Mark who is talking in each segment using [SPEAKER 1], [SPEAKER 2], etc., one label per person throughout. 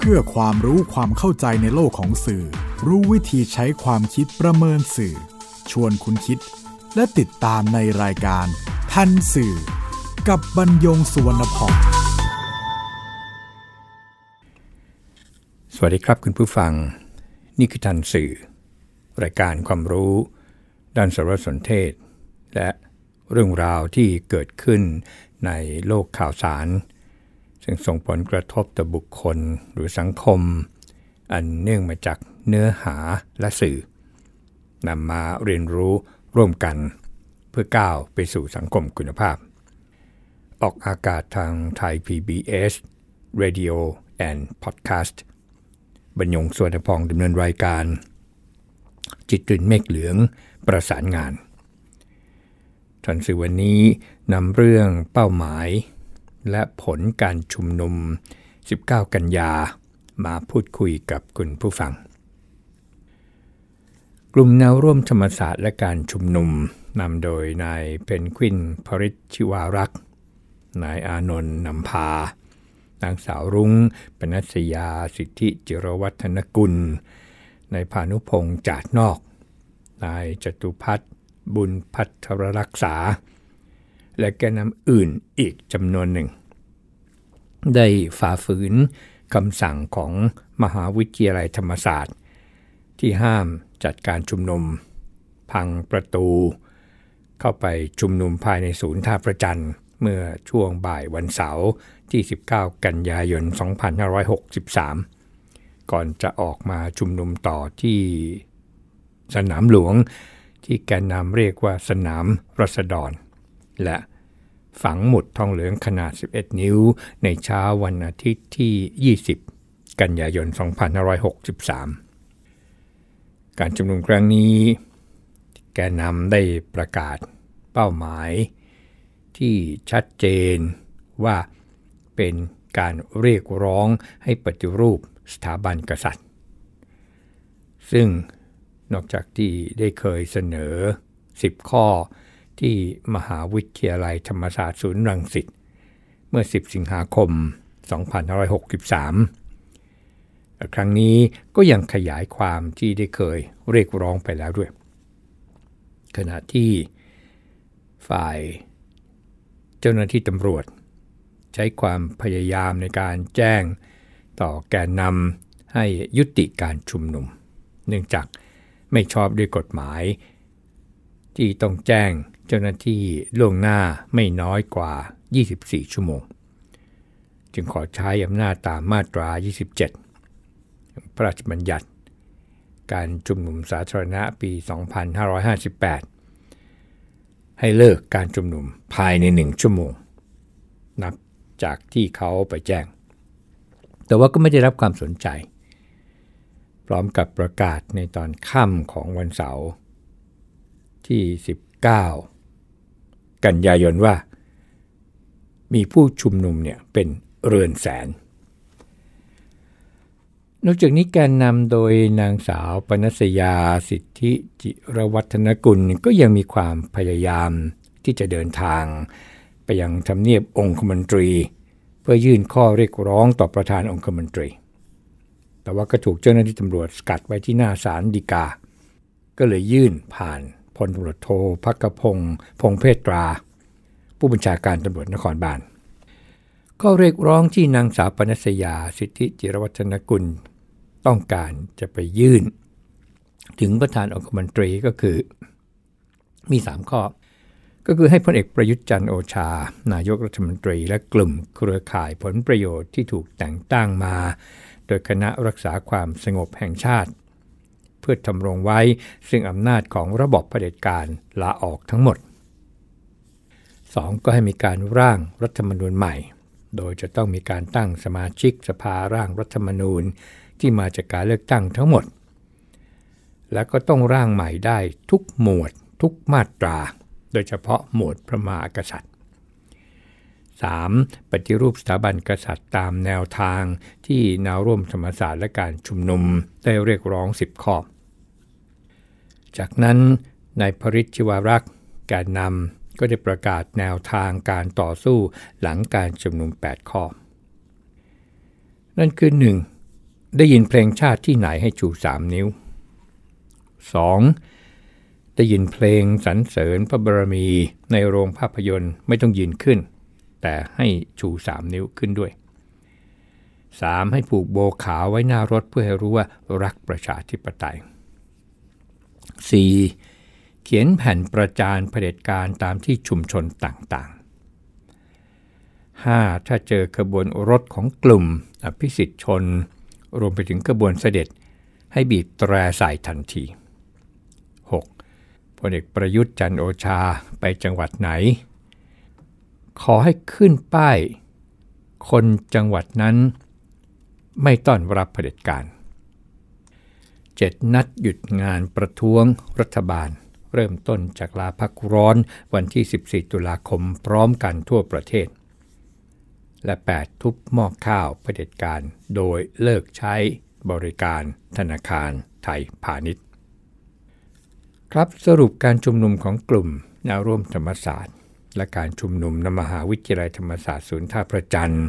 [SPEAKER 1] เพื่อความรู้ความเข้าใจในโลกของสื่อ รู้วิธีใช้ความคิดประเมินสื่อ ชวนคุณคิด และติดตามในรายการ ทันสื่อ กับบรรยงสุวรรณพอง
[SPEAKER 2] สวัสดีครับคุณผู้ฟัง นี่คือทันสื่อ รายการความรู้ ด้านสารสนเทศ และเรื่องราวที่เกิดขึ้นในโลกข่าวสาร ซึ่งส่งผลกระทบต่อบุคคลหรือสังคม อันเนื่องมาจากเนื้อหาและสื่อนำมาเรียนรู้ร่วมกัน เพื่อก้าวไปสู่สังคมคุณภาพ ออกอากาศทางไทย PBS Radio and Podcast บรรยงสวนพองดำเนินรายการ จิตตื่นเมฆเหลืองประสานงานทันสื่อวันนี้นำเรื่องเป้าหมาย และผลการชุมนุม 19 กันยา มาพูดคุยกับคุณผู้ฟัง กลุ่มแนวร่วมธรรมศาสตร์และการชุมนุมนำโดยนายเพนควินพริชิวารักษ์นายอานนท์นำพานางสาวรุง้งปนัสยาสิทธิจิรวัฒนกุล นายพานุพงษ์จาดนอก นายจตุพัฒน์บุญพัฒรรักษา และแกนนำอื่นอีกจำนวนหนึ่ง ได้ฝ่าฝืนคำสั่งของมหาวิทยาลัยธรรมศาสตร์ ที่ห้ามจัดการชุมนุม พังประตู เข้าไปชุมนุมภายในศูนย์ท่าประจันเมื่อช่วงบ่ายวันเสาร์ที่ 19 กันยายน 2563 ก่อนจะออกมาชุมนุมต่อที่สนามหลวงที่แกนนำเรียกว่าสนามรัษฎรและ ฝังหมุดทองเหลืองขนาด 11 นิ้ว ในเช้าวันอาทิตย์ที่ 20 กันยายน 2563 การชุมนุมครั้งนี้ แกนนำได้ประกาศเป้าหมาย ที่ชัดเจนว่าเป็นการเรียกร้องให้ปฏิรูปสถาบันกษัตริย์ ซึ่งนอกจากที่ได้เคยเสนอ 10 ข้อ ที่มหาวิทยาลัยธรรมศาสตร์ศูนย์รังสิตเมื่อ 10 สิงหาคม 2563 ครั้งนี้ก็ยังขยายความที่ได้เคยเรียกร้องไปแล้วด้วย ขณะที่ฝ่ายเจ้าหน้าที่ตำรวจ ใช้ความพยายามในการแจ้งต่อแกนนำให้ยุติการชุมนุม เนื่องจากไม่ชอบด้วยกฎหมาย ที่ต้องแจ้ง เจ้าหน้าที่ล่วงหน้าไม่น้อยกว่า 24 ชั่วโมง จึงขอใช้อำนาจตามมาตรา 27 พระราชบัญญัติ การชุมนุมสาธารณะปี 2558 ให้เลิกการชุมนุมภายในหนึ่งชั่วโมง นับจากที่เขาไปแจ้ง แต่ว่าก็ไม่ได้รับความสนใจ พร้อมกับประกาศในตอนค่ำของวันเสาร์ที่ 19 กันยายนว่า มีผู้ชุมนุมเนี่ยเป็นเรือนแสน นอกจากนี้แกนนำโดยนางสาวปนัสยาสิทธิจิรวัฒนกุลก็ยังมีความพยายามที่จะเดินทาง ไปยังทำเนียบองคมนตรี เพื่อยื่นข้อเรียกร้องต่อประธานองคมนตรี แต่ว่าก็ถูกเจ้าหน้าที่ตำรวจสกัดไว้ที่หน้าศาลฎีกา ก็เลยยื่นผ่าน พลตำรวจโทพักพงศ์พงเพตรา ผู้บัญชาการตำรวจนครบาลก็เรียกร้องที่นางสาวปนัสยาสิทธิจิรวัฒนกุล ต้องการจะไปยื่น ถึงประธานองคมนตรีก็คือ มี 3 ข้อ ก็คือให้พลเอกประยุทธ์จันโอชา นายกรัฐมนตรี และกลุ่มเครือข่ายผลประโยชน์ที่ถูกแต่งตั้งมา โดยคณะรักษาความสงบแห่งชาติ พื่อทำรงไว้ ซึ่งอำนาจของระบบเผด็จการลาออกทั้งหมด 2. ก็ให้มีการร่างรัฐธรรมนูญใหม่ โดยจะต้องมีการตั้งสมาชิกสภาร่างรัฐธรรมนูญที่มาจากการเลือกตั้งทั้งหมด และก็ต้องร่างใหม่ได้ทุกหมวดทุกมาตรา โดยเฉพาะหมวดพระมหากษัตริย์ 3. ปฏิรูปสถาบันกษัตริย์ตามแนวทางที่แนวร่วมธรรมศาสตร์และการชุมนุมได้เรียกร้อง 10 ข้อ จากนั้นนายพริชชิวารักษ์แกนนำก็ได้ประกาศแนวทางการต่อสู้หลังการชุมนุม 8 ข้อ นั่นคือ 1. ได้ยินเพลงชาติที่ไหนให้ชูสามนิ้ว 2. ได้ยินเพลงสรรเสริญพระบารมีในโรงภาพยนตร์ไม่ต้องยืนขึ้น แต่ให้ชูสามนิ้วขึ้นด้วย 3. ให้ผูกโบขาวไว้หน้ารถเพื่อให้รู้ว่ารักประชาธิปไตย 4. เขียนแผ่นประจานเผด็จการตามที่ชุมชนต่างๆ 5. ถ้าเจอขบวนรถของกลุ่มอภิสิทธิชน รวมไปถึงขบวนเสด็จ ให้บีบแตรใส่ทันที 6. พลเอกประยุทธ์จันโอชาไปจังหวัดไหน ขอให้ขึ้นป้าย คนจังหวัดนั้น ไม่ต้อนรับเผด็จการ 7. นัดหยุดงานประท้วงรัฐบาล เริ่มต้นจากลาพักร้อนวันที่ 14 ตุลาคมพร้อมกันทั่วประเทศ และ 8. ทุบหม้อข้าวเผด็จการ โดยเลิกใช้บริการธนาคารไทยพาณิชย์ ครับสรุปการชุมนุมของกลุ่มแนวร่วมธรรมศาสตร์ และการชุมนุมนมหาวิทยาลัยธรรมศาสตร์ศูนย์ท่าประจันทร์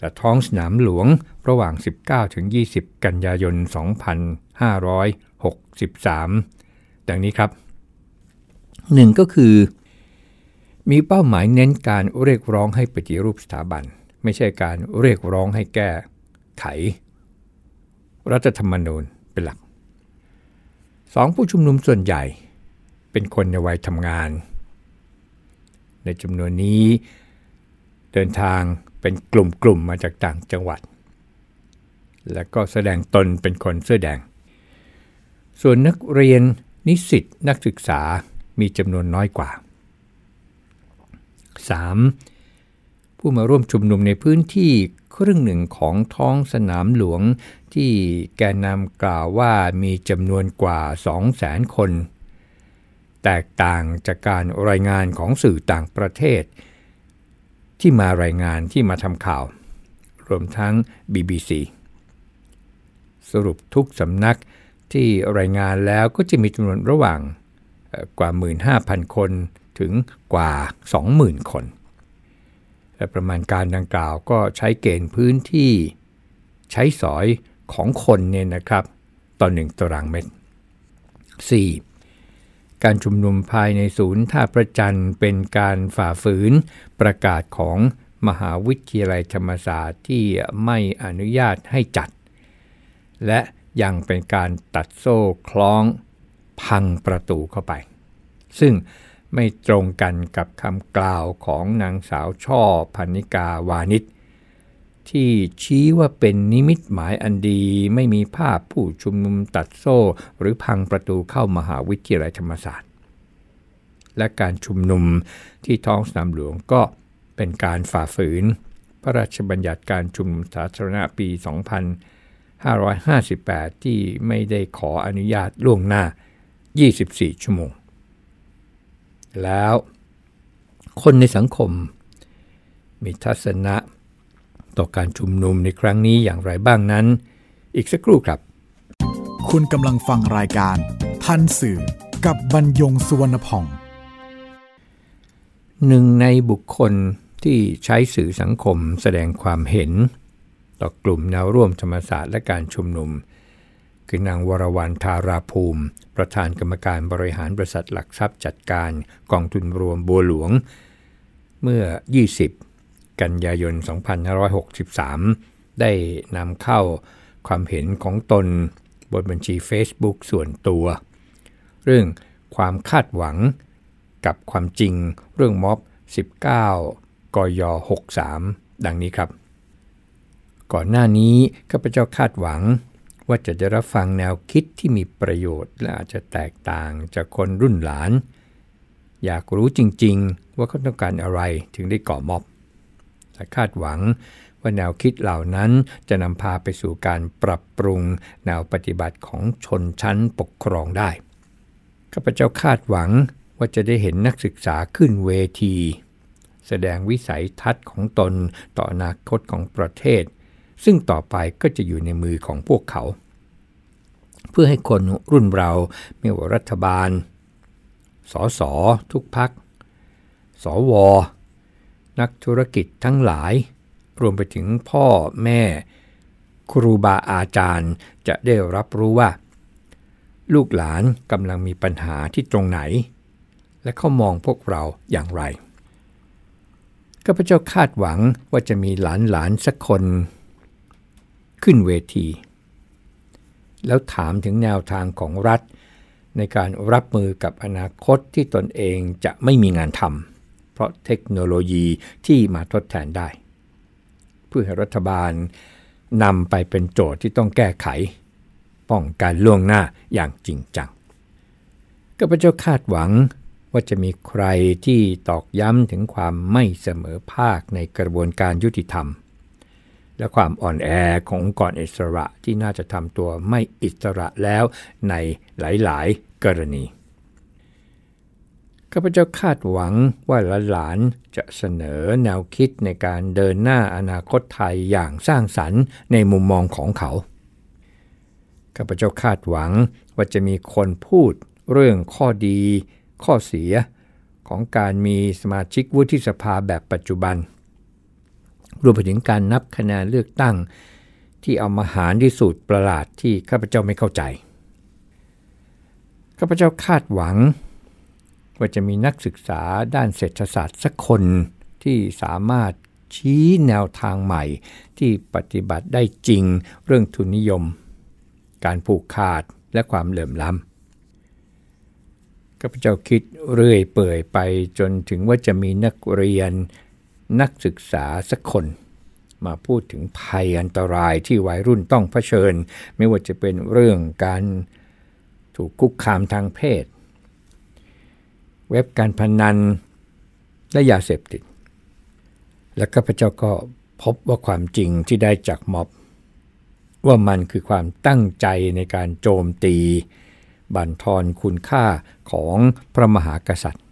[SPEAKER 2] และท้องสนามหลวงระหว่าง 19-20 กันยายน 2563 ดังนี้ครับ 1. ก็คือ มีเป้าหมายเน้นการเรียกร้องให้ปฏิรูปสถาบัน ไม่ใช่การเรียกร้องให้แก้ไข รัฐธรรมนูญเป็นหลัก 2. ผู้ชุมนุมส่วนใหญ่เป็นคนในวัยทำงาน ในจำนวนนี้เดินทาง เป็นกลุ่มๆมาจากต่างจังหวัด และก็แสดงตนเป็นคนเสื้อแดง ส่วนนักเรียนนิสิตนักศึกษามีจำนวนน้อยกว่า 3. ผู้มาร่วมชุมนุมในพื้นที่ครึ่งหนึ่งของท้องสนามหลวงที่แกนนำกล่าวว่ามีจำนวนกว่า 200,000 คน แตกต่างจากการรายงานของสื่อต่างประเทศ ที่มารายงานที่มาทำข่าว รวมทั้ง BBC สรุปทุกสำนักที่รายงานแล้วก็จะมีจำนวนระหว่างกว่า 15,000 คนถึงกว่า 20,000 คน และประมาณการดังกล่าวก็ใช้เกณฑ์พื้นที่ใช้สอยของคนเนี่ยนะครับ ต่อหนึ่งตารางเมตร 4. การชุมนุมภายในศูนย์ท่าประจันเป็นการฝ่าฝืนประกาศของมหาวิทยาลัยธรรมศาสตร์ที่ไม่อนุญาตให้จัด และยังเป็นการตัดโซ่คล้องพังประตูเข้าไป ซึ่งไม่ตรงกันกับคำกล่าวของนางสาวช่อพันิกาวานิช ที่ชี้ว่าเป็นนิมิตหมายอันดี ไม่มีภาพผู้ชุมนุมตัดโซ่ หรือพังประตูเข้ามหาวิทยาลัยธรรมศาสตร์ และการชุมนุมที่ท้องสนามหลวงก็เป็นการฝ่าฝืน พระราชบัญญัติการชุมนุมสาธารณะปี 2558 ที่ไม่ได้ขออนุญาตล่วงหน้า 24 ชั่วโมง แล้วคนในสังคมมีทัศนะ ต่อการชุมนุมในครั้งนี้อย่างไรบ้างนั้น อีกสักครู่ครับ
[SPEAKER 1] คุณกำลังฟังรายการ ทันสื่อกับบรรยงสุวรรณพอง
[SPEAKER 2] หนึ่งในบุคคลที่ใช้สื่อสังคมแสดงความเห็น ต่อกลุ่มแนวร่วมธรรมศาสตร์และการชุมนุม คือนางวรวรรณธาราภูมิ ประธานกรรมการบริหารบริษัทหลักทรัพย์จัดการกองทุนรวมบัวหลวง เมื่อ 20 กันยายน 2563 ได้นำเข้าความเห็นของตนบนบัญชี Facebook ส่วนตัว เรื่องความคาดหวังกับความจริงเรื่องม็อบ 19 กย 63 ดังนี้ครับ ก่อนหน้านี้ข้าพเจ้าคาดหวังว่าจะได้รับฟังแนวคิดที่มีประโยชน์และอาจจะแตกต่างจากคนรุ่นหลาน อยากรู้จริง ๆ ว่าเขาต้องการอะไรถึงได้ก่อม็อบ และคาดหวัง ว่าแนวคิดเหล่านั้นจะนำพาไปสู่การปรับปรุง แนวปฏิบัติของชนชั้นปกครองได้ข้าพเจ้าคาดหวังว่าจะได้เห็นนักศึกษาขึ้นเวที แสดงวิสัยทัศน์ของตนต่ออนาคตของประเทศ ซึ่งต่อไปก็จะอยู่ในมือของพวกเขา เพื่อให้คนรุ่นเราไม่ว่ารัฐบาล สสทุกพัก สว นักธุรกิจทั้งหลาย รวมไปถึงพ่อแม่ ครูบาอาจารย์จะได้รับรู้ว่า ลูกหลานกำลังมีปัญหาที่ตรงไหน และเขามองพวกเราอย่างไรข้าพเจ้าคาดหวังว่าจะมีหลานหลานสักคน ขึ้นเวที แล้วถามถึงแนวทางของรัฐ ในการรับมือกับอนาคตที่ตนเองจะไม่มีงานทำ เพราะเทคโนโลยีที่มาทดแทนได้ เพื่อให้รัฐบาลนำไปเป็นโจทย์ที่ต้องแก้ไข ป้องกันล่วงหน้าอย่างจริงจังข้าพเจ้าคาดหวังว่าจะมีใครที่ตอกย้ำถึงความไม่เสมอภาคในกระบวนการยุติธรรม และความอ่อนแอขององค์กรอิสระที่น่าจะทำตัวไม่อิสระแล้วในหลาย ๆ กรณี ข้าพเจ้าคาดหวังว่าหลานๆจะเสนอแนวคิดในการเดินหน้าอนาคตไทยอย่างสร้างสรรค์ในมุมมองของเขา ข้าพเจ้าคาดหวังว่าจะมีคนพูดเรื่องข้อดี ข้อเสีย ของการมีสมาชิกวุฒิสภาแบบปัจจุบัน รวมไปถึงการนับคะแนนเลือกตั้ง ที่เอามาหารที่สูตรประหลาดที่ข้าพเจ้าไม่เข้าใจ ข้าพเจ้าคาดหวัง ว่าจะมีนักศึกษาด้านเศรษฐศาสตร์สักคนที่สามารถชี้แนวทางใหม่ ที่ปฏิบัติได้จริงเรื่องทุนนิยม การผูกขาดและความเหลื่อมล้ำข้าพเจ้าคิดเรื่อยเปื่อยไปจนถึงว่าจะมีนักเรียน นักศึกษาสักคน มาพูดถึงภัยอันตรายที่วัยรุ่นต้องเผชิญ ไม่ว่าจะเป็นเรื่องการถูกคุกคามทางเพศ เว็บการพนัน และยาเสพติด และข้าพเจ้าก็พบว่าความจริงที่ได้จากม็อบ ว่ามันคือความตั้งใจในการโจมตี บั่นทอนคุณค่าของพระมหากษัตริย์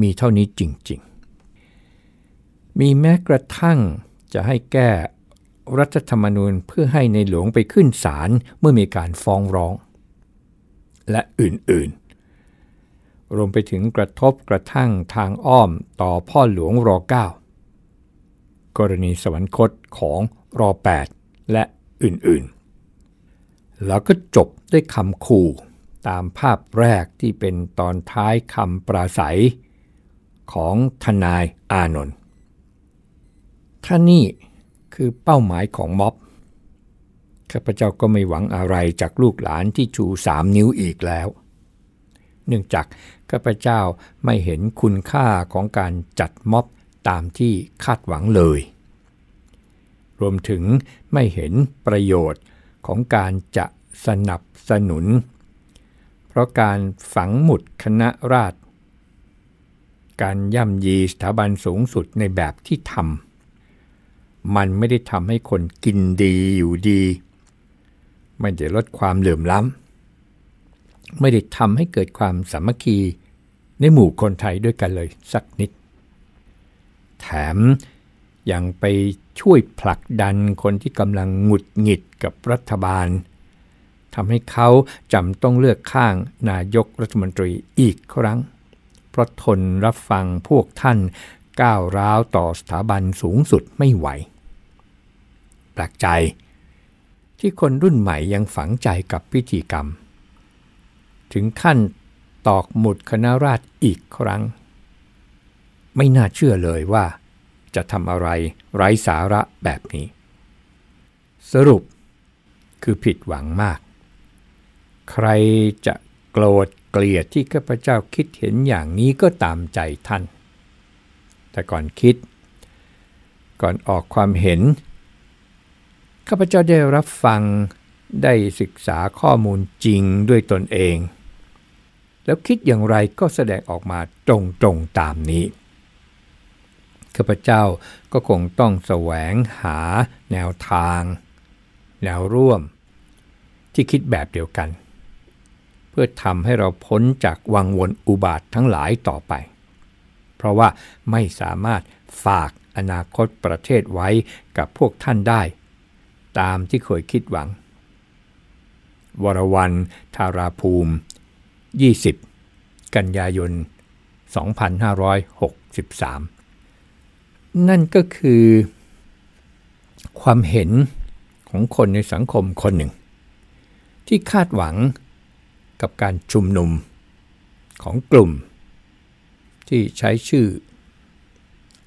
[SPEAKER 2] มีเท่านี้จริง ๆ มีแม้กระทั่งจะให้แก้รัฐธรรมนูญเพื่อให้ในหลวงไปขึ้นศาลเมื่อมีการฟ้องร้อง และอื่นๆ รวมไปถึงกระทบกระทั่งทางอ้อมต่อพ่อหลวงรอ9กรณีสวรรคตของรอ8และอื่นๆ แล้วก็จบด้วยคำขู่ตามภาพแรกที่เป็นตอนท้ายคำปราศัย ของทนายอานนท์ท่านี่คือเป้าหมายของม็อบข้าพเจ้าก็ไม่หวังอะไรจากลูกหลานที่ชูสามนิ้วอีกแล้ว เนื่องจาก ข้าพเจ้าไม่เห็นคุณค่าของการจัดม็อบตามที่คาดหวังเลย รวมถึงไม่เห็นประโยชน์ของการจะสนับสนุน เพราะการฝังหมุดคณะราษฎรการย่ำยีสถาบันสูงสุดในแบบที่ทำมันไม่ได้ทำให้คนกินดีอยู่ดี ไม่ได้ลดความเหลื่อมล้ำไม่ได้ทำให้เกิดความสามัคคี ในหมู่คนไทยด้วยกันเลยสักนิด แถมยังไปช่วยผลักดันคนที่กำลังหงุดหงิดกับรัฐบาลทำให้เขาจำต้องเลือกข้างนายกรัฐมนตรีอีกครั้ง เพราะทนรับฟังพวกท่านก้าวร้าวต่อสถาบันสูงสุดไม่ไหวแปลกใจ ที่คนรุ่นใหม่ยังฝังใจกับพิธีกรรม ถึงขั้น ตอกหมุดคณะราษฎรอีกครั้ง ไม่น่าเชื่อเลยว่า จะทำอะไรไร้สาระแบบนี้ สรุปคือผิดหวังมาก ใครจะโกรธเกลียดที่ข้าพเจ้าคิดเห็นอย่างนี้ก็ตามใจท่าน แต่ก่อนคิด ก่อนออกความเห็น ข้าพเจ้าได้รับฟังได้ศึกษาข้อมูลจริงด้วยตนเอง แล้วคิดอย่างไรก็แสดงออกมาตรงๆตามนี้ข้าพเจ้าก็คงต้องแสวงหาแนวทาง แนวร่วม ที่คิดแบบเดียวกัน เพื่อทำให้เราพ้นจากวังวนอุบาททั้งหลายต่อไป เพราะว่าไม่สามารถฝากอนาคตประเทศไว้กับพวกท่านได้ ตามที่เคยคิดหวัง วรวัน ธาราภูมิ 20 กันยายน 2563 นั่นก็คือ ความเห็นของคนในสังคมคนหนึ่ง ที่คาดหวังกับการชุมนุมของกลุ่ม ที่ใช้ชื่อ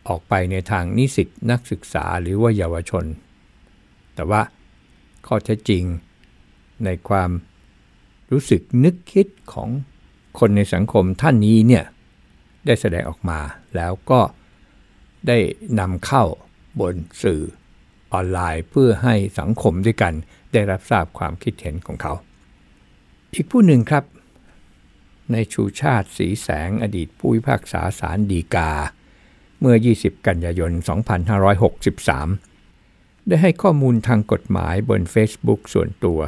[SPEAKER 2] ออกไปในทางนิสิตนักศึกษาหรือว่าเยาวชน แต่ว่าข้อเท็จจริงในความ รู้สึกนึกคิดของคนในสังคมท่านนี้เนี่ยได้แสดงออกมาแล้วก็ได้นำเข้าบนสื่อออนไลน์เพื่อให้สังคมด้วยกันได้รับทราบความคิดเห็นของเขา อีกผู้หนึ่งครับ ในชูชาติสีแสงอดีตผู้พิพากษาสารดีกา เมื่อ 20 กันยายน 2563 ได้ให้ข้อมูลทางกฎหมายบน Facebook ส่วนตัว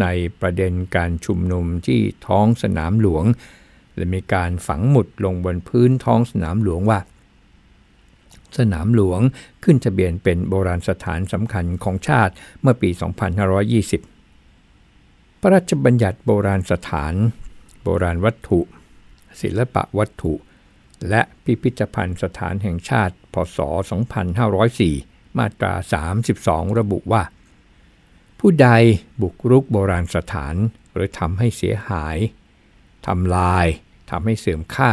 [SPEAKER 2] ในประเด็นการชุมนุมที่ท้องสนามหลวง และมีการฝังหมุดลงบนพื้นท้องสนามหลวงว่า สนามหลวงขึ้นทะเบียนเป็นโบราณสถานสำคัญของชาติเมื่อปี 2520 พระราชบัญญัติโบราณสถาน โบราณวัตถุ ศิลปะวัตถุ และพิพิธภัณฑ์สถานแห่งชาติ พศ 2504 มาตรา 32 ระบุว่า ผู้ใดบุกรุกโบราณสถาน หรือทำให้เสียหายทำลายทำให้เสื่อมค่า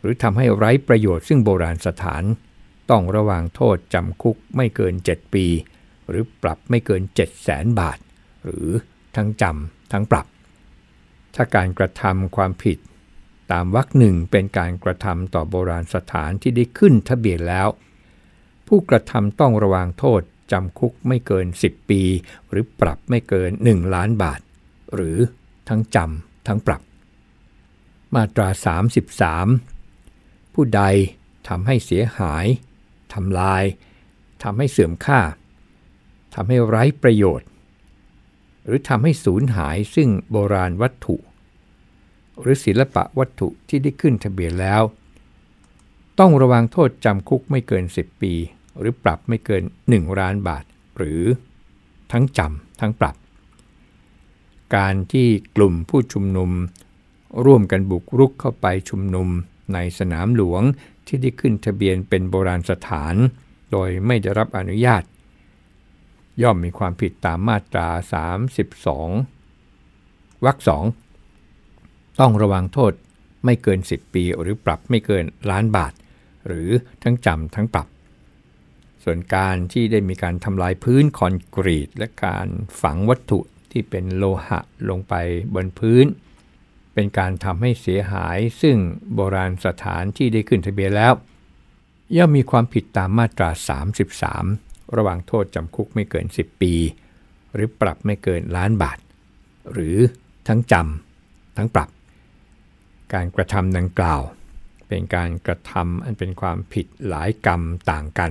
[SPEAKER 2] หรือทำให้ไร้ประโยชน์ซึ่งโบราณสถาน ต้องระวางโทษจำคุกไม่เกิน 7 ปี หรือปรับไม่เกิน 7 0 0แสนบาท หรือทั้งจำทั้งปรับ ถ้าการกระทำความผิด ตามวรรคหนึ่งเป็นการกระทำต่อโบราณสถานที่ได้ขึ้นทะเบียนแล้ว ผู้กระทำต้องระวางโทษ จำคุกไม่เกิน 10 ปี หรือปรับไม่เกิน 1 ล้านบาท หรือทั้งจำทั้งปรับ มาตรา 33 ผู้ใดทำให้เสียหายทำลายทำให้เสื่อมค่าทำให้ไร้ประโยชน์ หรือทำให้สูญหายซึ่งโบราณวัตถุ หรือศิลปะวัตถุที่ได้ขึ้นทะเบียนแล้ว ต้องระวังโทษจำคุกไม่เกิน 10 ปี หรือปรับไม่เกิน 1 ล้านบาท หรือทั้งจำทั้งปรับ การที่กลุ่มผู้ชุมนุม ร่วมกันบุกรุกเข้าไปชุมนุมในสนามหลวงที่ได้ขึ้นทะเบียนเป็นโบราณสถาน โดยไม่ได้รับอนุญาต ย่อมมีความผิดตามมาตรา 32วรรคสองต้องระวังโทษไม่เกิน 10 ปี หรือปรับไม่เกินล้านบาท หรือทั้งจำทั้งปรับ ส่วนการที่ได้มีการทำลายพื้นคอนกรีต และการฝังวัตถุที่เป็นโลหะลงไปบนพื้น เป็นการทำให้เสียหายซึ่งโบราณสถานที่ได้ขึ้นทะเบียนแล้ว ย่อมมีความผิดตามมาตรา 33 ระหว่างโทษจำคุกไม่เกิน 10 ปี หรือปรับไม่เกินล้านบาท หรือทั้งจำทั้งปรับ การกระทำดังกล่าว เป็นการกระทำอันเป็นความผิดหลายกรรมต่างกัน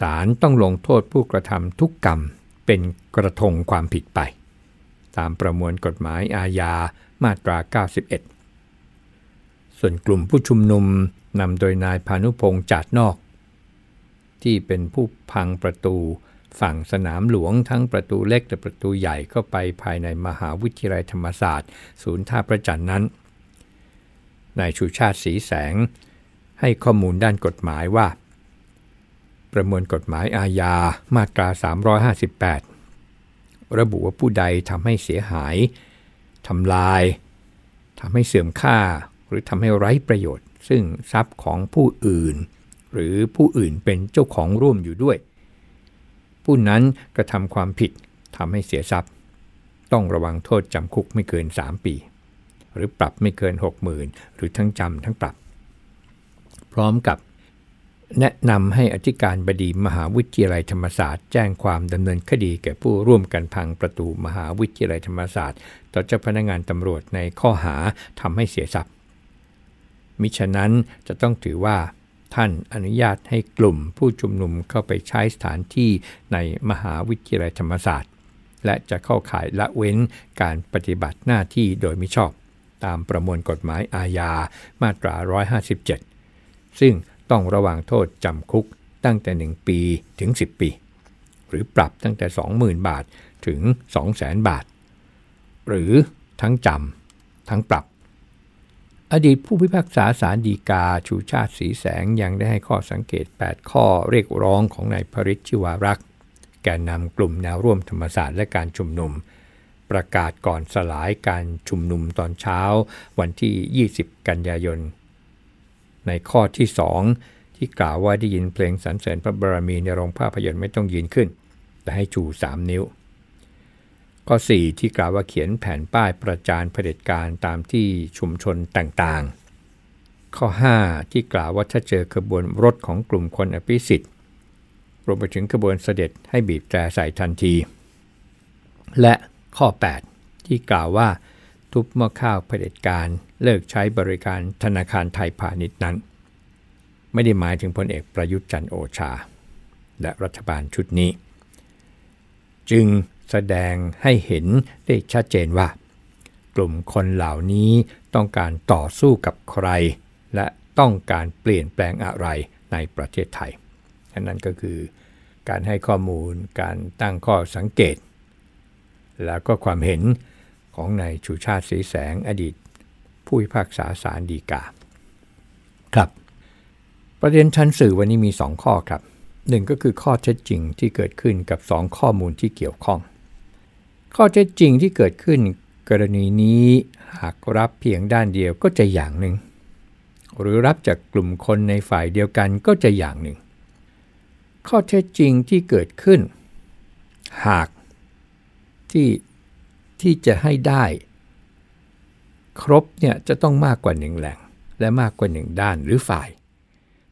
[SPEAKER 2] ศาลต้องลงโทษผู้กระทำทุกกรรมเป็นกระทงความผิดไป ตามประมวลกฎหมายอาญามาตรา 91 ส่วนกลุ่มผู้ชุมนุมนำโดยนายพานุพงษ์จาดนอก ที่เป็นผู้พังประตูฝั่งสนามหลวงทั้งประตูเล็กและประตูใหญ่เข้าไปภายในมหาวิทยาลัยธรรมศาสตร์ ศูนย์ท่าประจันนั้น นายชูชาติสีแสง ให้ข้อมูลด้านกฎหมายว่า ประมวลกฎหมายอาญามาตรา 358 ระบุว่าผู้ใดทำให้เสียหายทำลายทำให้เสื่อมค่า หรือทำให้ไร้ประโยชน์ ซึ่งทรัพย์ของผู้อื่น หรือผู้อื่นเป็นเจ้าของร่วมอยู่ด้วย ผู้นั้นกระทำความผิดทำให้เสียทรัพย์ ต้องระวังโทษจำคุกไม่เกิน 3 ปี หรือปรับไม่เกิน 60,000 หรือทั้งจำทั้งปรับ พร้อมกับ แนะนำให้อธิการบดีมหาวิทยาลัยธรรมศาสตร์แจ้งความดำเนินคดีแก่ผู้ร่วมกันพังประตูมหาวิทยาลัยธรรมศาสตร์ ต่อเจ้าพนักงานตำรวจในข้อหาทำให้เสียทรัพย์ มิฉะนั้นจะต้องถือว่าท่านอนุญาตให้กลุ่มผู้ชุมนุมเข้าไปใช้สถานที่ในมหาวิทยาลัยธรรมศาสตร์ และจะเข้าข่ายละเว้นการปฏิบัติหน้าที่โดยมิชอบ ตามประมวลกฎหมายอาญามาตรา 157 ซึ่ง ต้องระวังโทษจำคุกตั้งแต่ 1 ปีถึง 10 ปี หรือปรับตั้งแต่ 20,000 บาทถึง 200,000 บาท หรือทั้งจำทั้งปรับ อดีตผู้พิพากษาสารดีกาชูชาติสีแสงยังได้ให้ข้อสังเกต 8 ข้อเรียกร้องของนายพริชชิวารักษ์แกนนำกลุ่มแนวร่วมธรรมศาสตร์และการชุมนุม ประกาศก่อนสลายการชุมนุมตอนเช้า วันที่ 20 กันยายน ในข้อที่ 2 ที่กล่าวว่าได้ยินเพลงสรรเสริญพระบารมีในโรงภาพยนตร์ไม่ต้องยืนขึ้น แต่ให้ชู 3 นิ้ว ข้อ 4 ที่กล่าวว่าเขียนแผ่นป้ายประจานเผด็จการตามที่ชุมชนต่างๆ ข้อ 5 ที่กล่าวว่าถ้าเจอขบวนรถของกลุ่มคนอภิสิทธิ์รวมไปถึงขบวนเสด็จให้บีบแตรใส่ทันที และข้อ 8 ที่กล่าวว่าทุบหม้อข้าวเผด็จการ เลิกใช้บริการธนาคารไทยพาณิชย์นั้น ไม่ได้หมายถึงพลเอกประยุทธ์จันโอชา และรัฐบาลชุดนี้ จึงแสดงให้เห็นได้ชัดเจนว่า กลุ่มคนเหล่านี้ต้องการต่อสู้กับใคร และต้องการเปลี่ยนแปลงอะไรในประเทศไทยนั่นก็คือการให้ข้อมูลการตั้งข้อสังเกต แล้วก็ความเห็นของนายชูชาติสีแสงอดีต ผู้พิพากษาศาลฎีกา ครับ ประเด็นชั้นสื่อวันนี้มี 2 ข้อครับหนึ่งก็คือข้อเท็จจริงที่เกิดขึ้นกับ 2 ข้อมูลที่เกี่ยวข้อง ข้อเท็จจริงที่เกิดขึ้น กรณีนี้หากรับเพียงด้านเดียวก็จะอย่างหนึ่ง หรือรับจากกลุ่มคนในฝ่ายเดียวกันก็จะอย่างหนึ่ง ข้อเท็จจริงที่เกิดขึ้น หากที่ที่จะให้ได้ ครบเนี่ยจะต้องมากกว่าหนึ่งแหล่ง และมากกว่าหนึ่งด้านหรือฝ่าย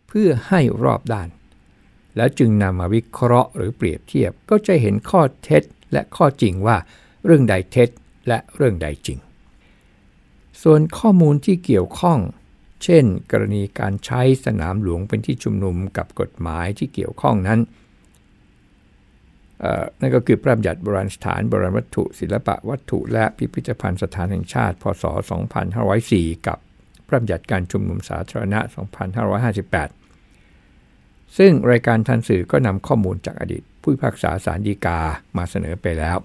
[SPEAKER 2] เพื่อให้รอบด้าน แล้วจึงนำมาวิเคราะห์หรือเปรียบเทียบก็จะเห็นข้อเท็จและข้อจริงว่าเรื่องใดเท็จและเรื่องใดจริง ส่วนข้อมูลที่เกี่ยวข้อง เช่น กรณีการใช้สนามหลวงเป็นที่ชุมนุมกับกฎหมายที่เกี่ยวข้องนั้น นั่นก็คือพระบัญญัติโบราณสถานโบราณวัตถุ ศิลปะวัตถุและพิพิธภัณฑ์สถานแห่งชาติ พศ 2504 กับพระบัญญัติการชุมนุมสาธารณะ 2558 ซึ่งรายการทันสื่อก็นำข้อมูลจากอดีต ผู้พิพากษาสารดีกามาเสนอไปแล้ว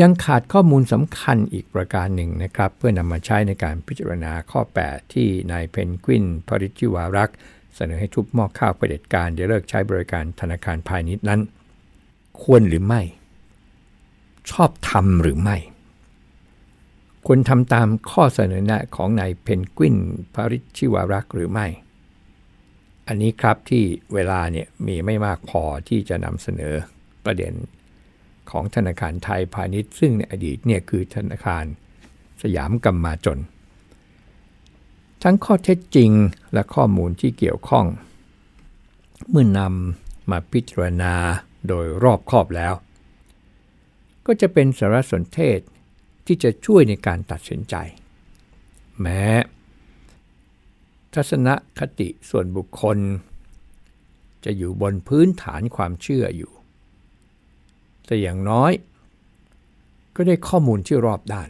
[SPEAKER 2] ยังขาดข้อมูลสำคัญอีกประการหนึ่งนะครับ เพื่อนำมาใช้ในการพิจารณาข้อ 8 ที่นายเพนกวินพริจิวารัก เสนอให้ทุบหม้อข้าวเผด็จการเดี๋ยวเลิกใช้บริการธนาคารพาณิชย์นั้น ควรหรือไม่ ชอบทำหรือไม่ ควรทำตามข้อเสนอแนะของนายเพนกวินพาริชิวารักหรือไม่ อันนี้ครับที่เวลาเนี่ยมีไม่มากพอที่จะนำเสนอประเด็นของธนาคารไทยพาณิชย์ ซึ่งในอดีตเนี่ยคือธนาคารสยามกำมาจน ทั้งข้อเท็จจริงและข้อมูลที่เกี่ยวข้อง เมื่อนำมาพิจารณาโดยรอบคอบแล้ว ก็จะเป็นสารสนเทศที่จะช่วยในการตัดสินใจ แม้ ทัศนคติส่วนบุคคล จะอยู่บนพื้นฐานความเชื่ออยู่ แต่อย่างน้อย ก็ได้ข้อมูลที่รอบด้าน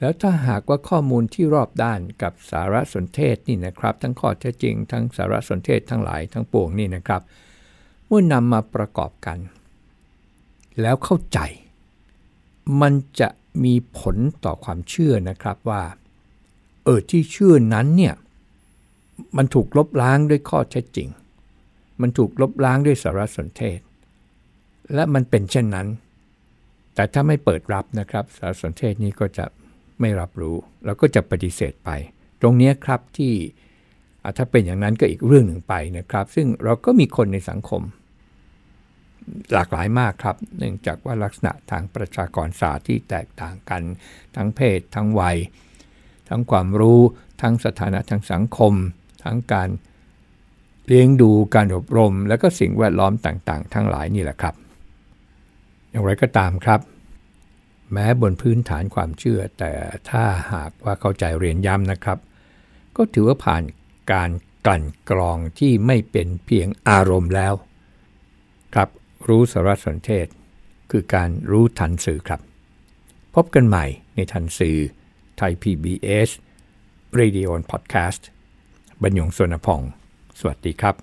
[SPEAKER 2] แล้วถ้าหากว่าข้อมูลที่รอบด้านกับสารสนเทศนี่นะครับ ทั้งข้อเท็จจริง ทั้งสารสนเทศทั้งหลายทั้งปวงนี่นะครับ เมื่อนำมาประกอบกัน แล้วเข้าใจ มันจะมีผลต่อความเชื่อนะครับว่า เออที่เชื่อนั้นเนี่ยมันถูกลบล้างด้วยข้อเท็จจริง มันถูกลบล้างด้วยสารสนเทศ และมันเป็นเช่นนั้น แต่ถ้าไม่เปิดรับนะครับ สารสนเทศนี้ก็จะ ไม่รับรู้แล้วก็จะปฏิเสธไป ตรงนี้ครับที่ถ้าเป็นอย่างนั้นก็อีกเรื่องหนึ่งไปนะครับ ซึ่งเราก็มีคนในสังคม หลากหลายมากครับ เนื่องจากว่าลักษณะทางประชากรศาสตร์ที่แตกต่างกัน ทั้งเพศ ทั้งวัย ทั้งความรู้ ทั้งสถานะทางสังคม ทั้งการเลี้ยงดูการอบรม และก็สิ่งแวดล้อมต่าง ๆ ทั้งหลายนี่แหละครับ อย่างไรก็ตามครับ แม้บนพื้นฐานความเชื่อ แต่ถ้าหากว่าเข้าใจเรียนย้ำนะครับ ก็ถือว่าผ่านการกลั่นกรองที่ไม่เป็นเพียงอารมณ์แล้ว ครับรู้สารสนเทศ คือการรู้ทันสื่อครับ พบกันใหม่ในทันสื่อไทย PBS Radio Podcast บรรยงสวนพอง สวัสดีครับ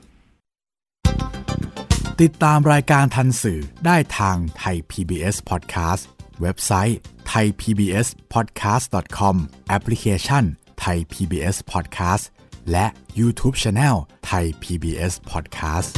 [SPEAKER 1] ติดตามรายการทันสื่อได้ทางไทย PBS Podcast เว็บไซต์ thaipbspodcast.com แอปพลิเคชัน Thai PBS Podcast และ YouTube Channel Thai PBS Podcast